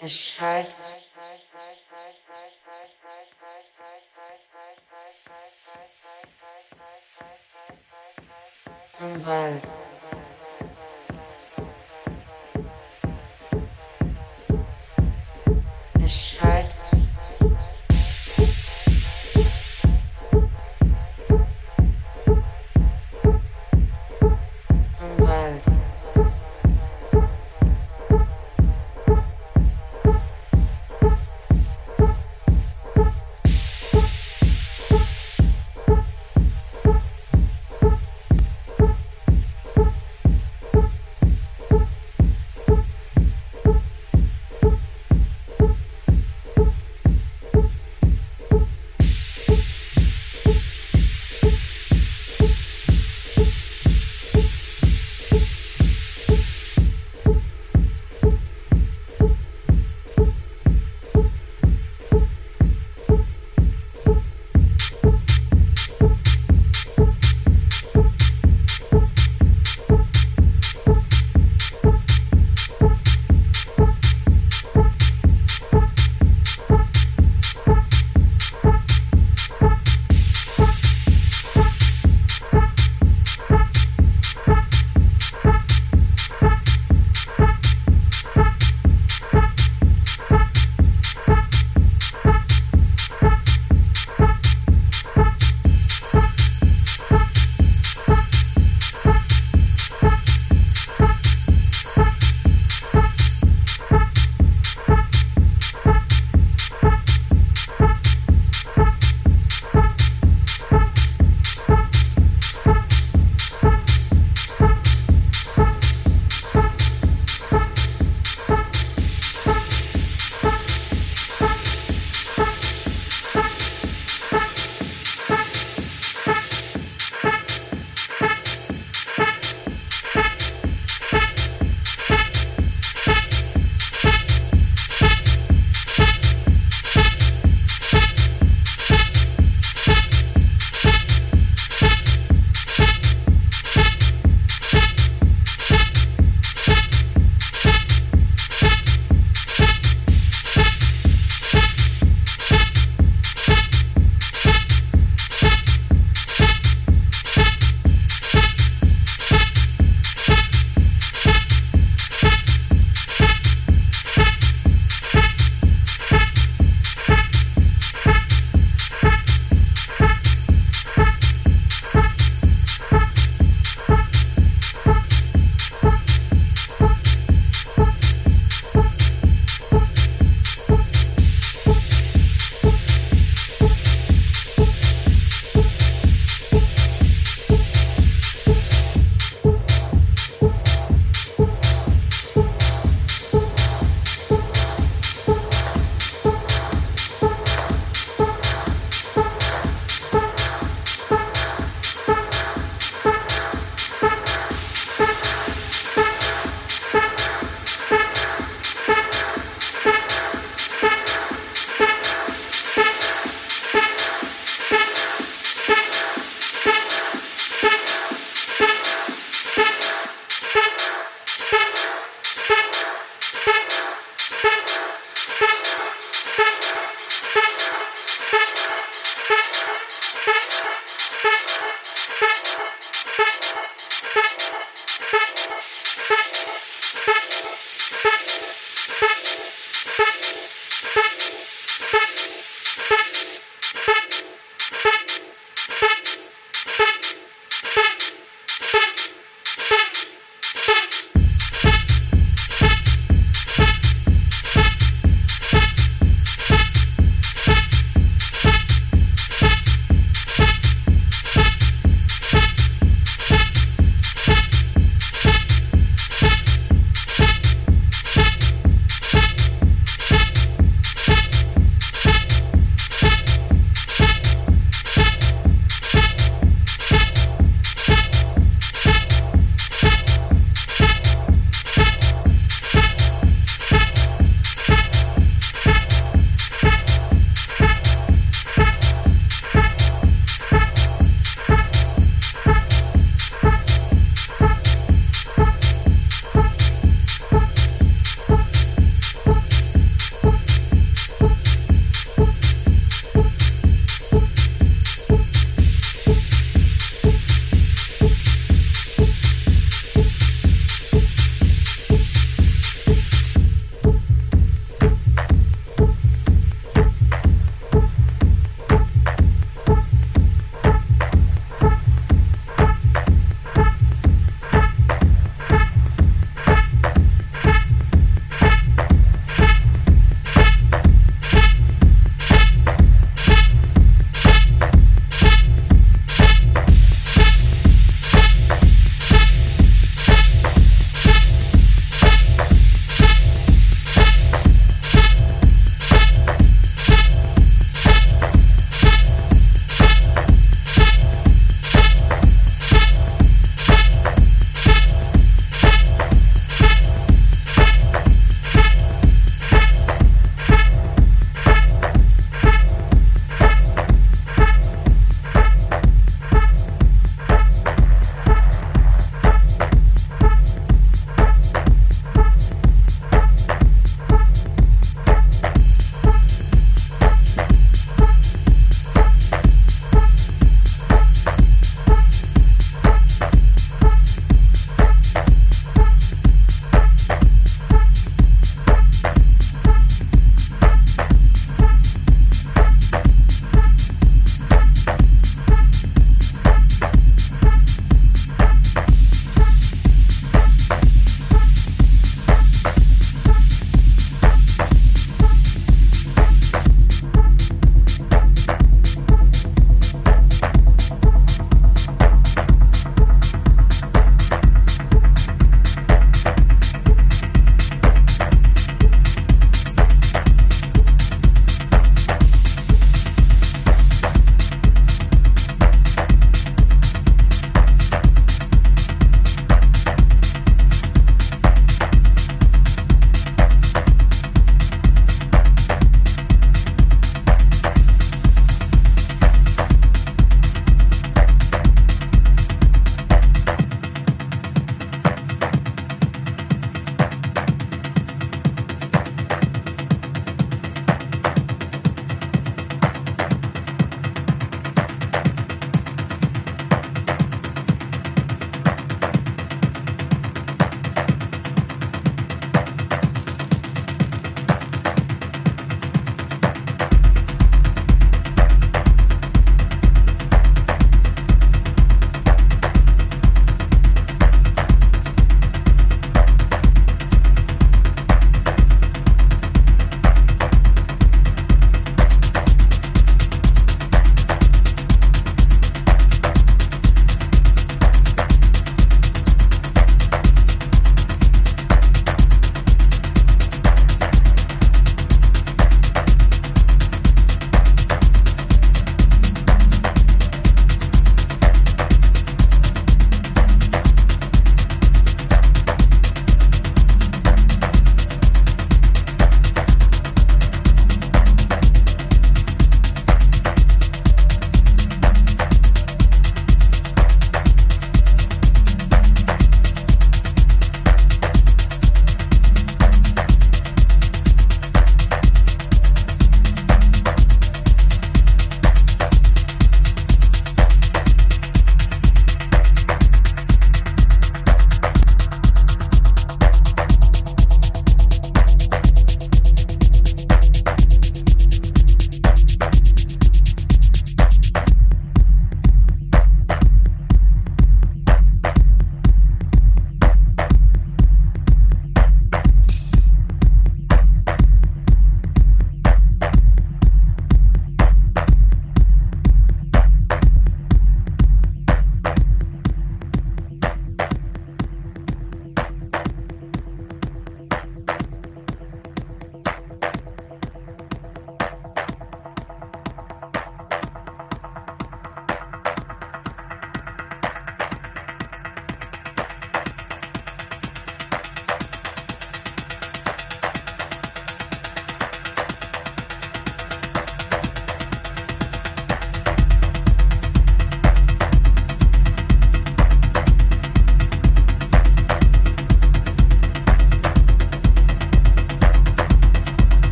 erschallt. Im Wald.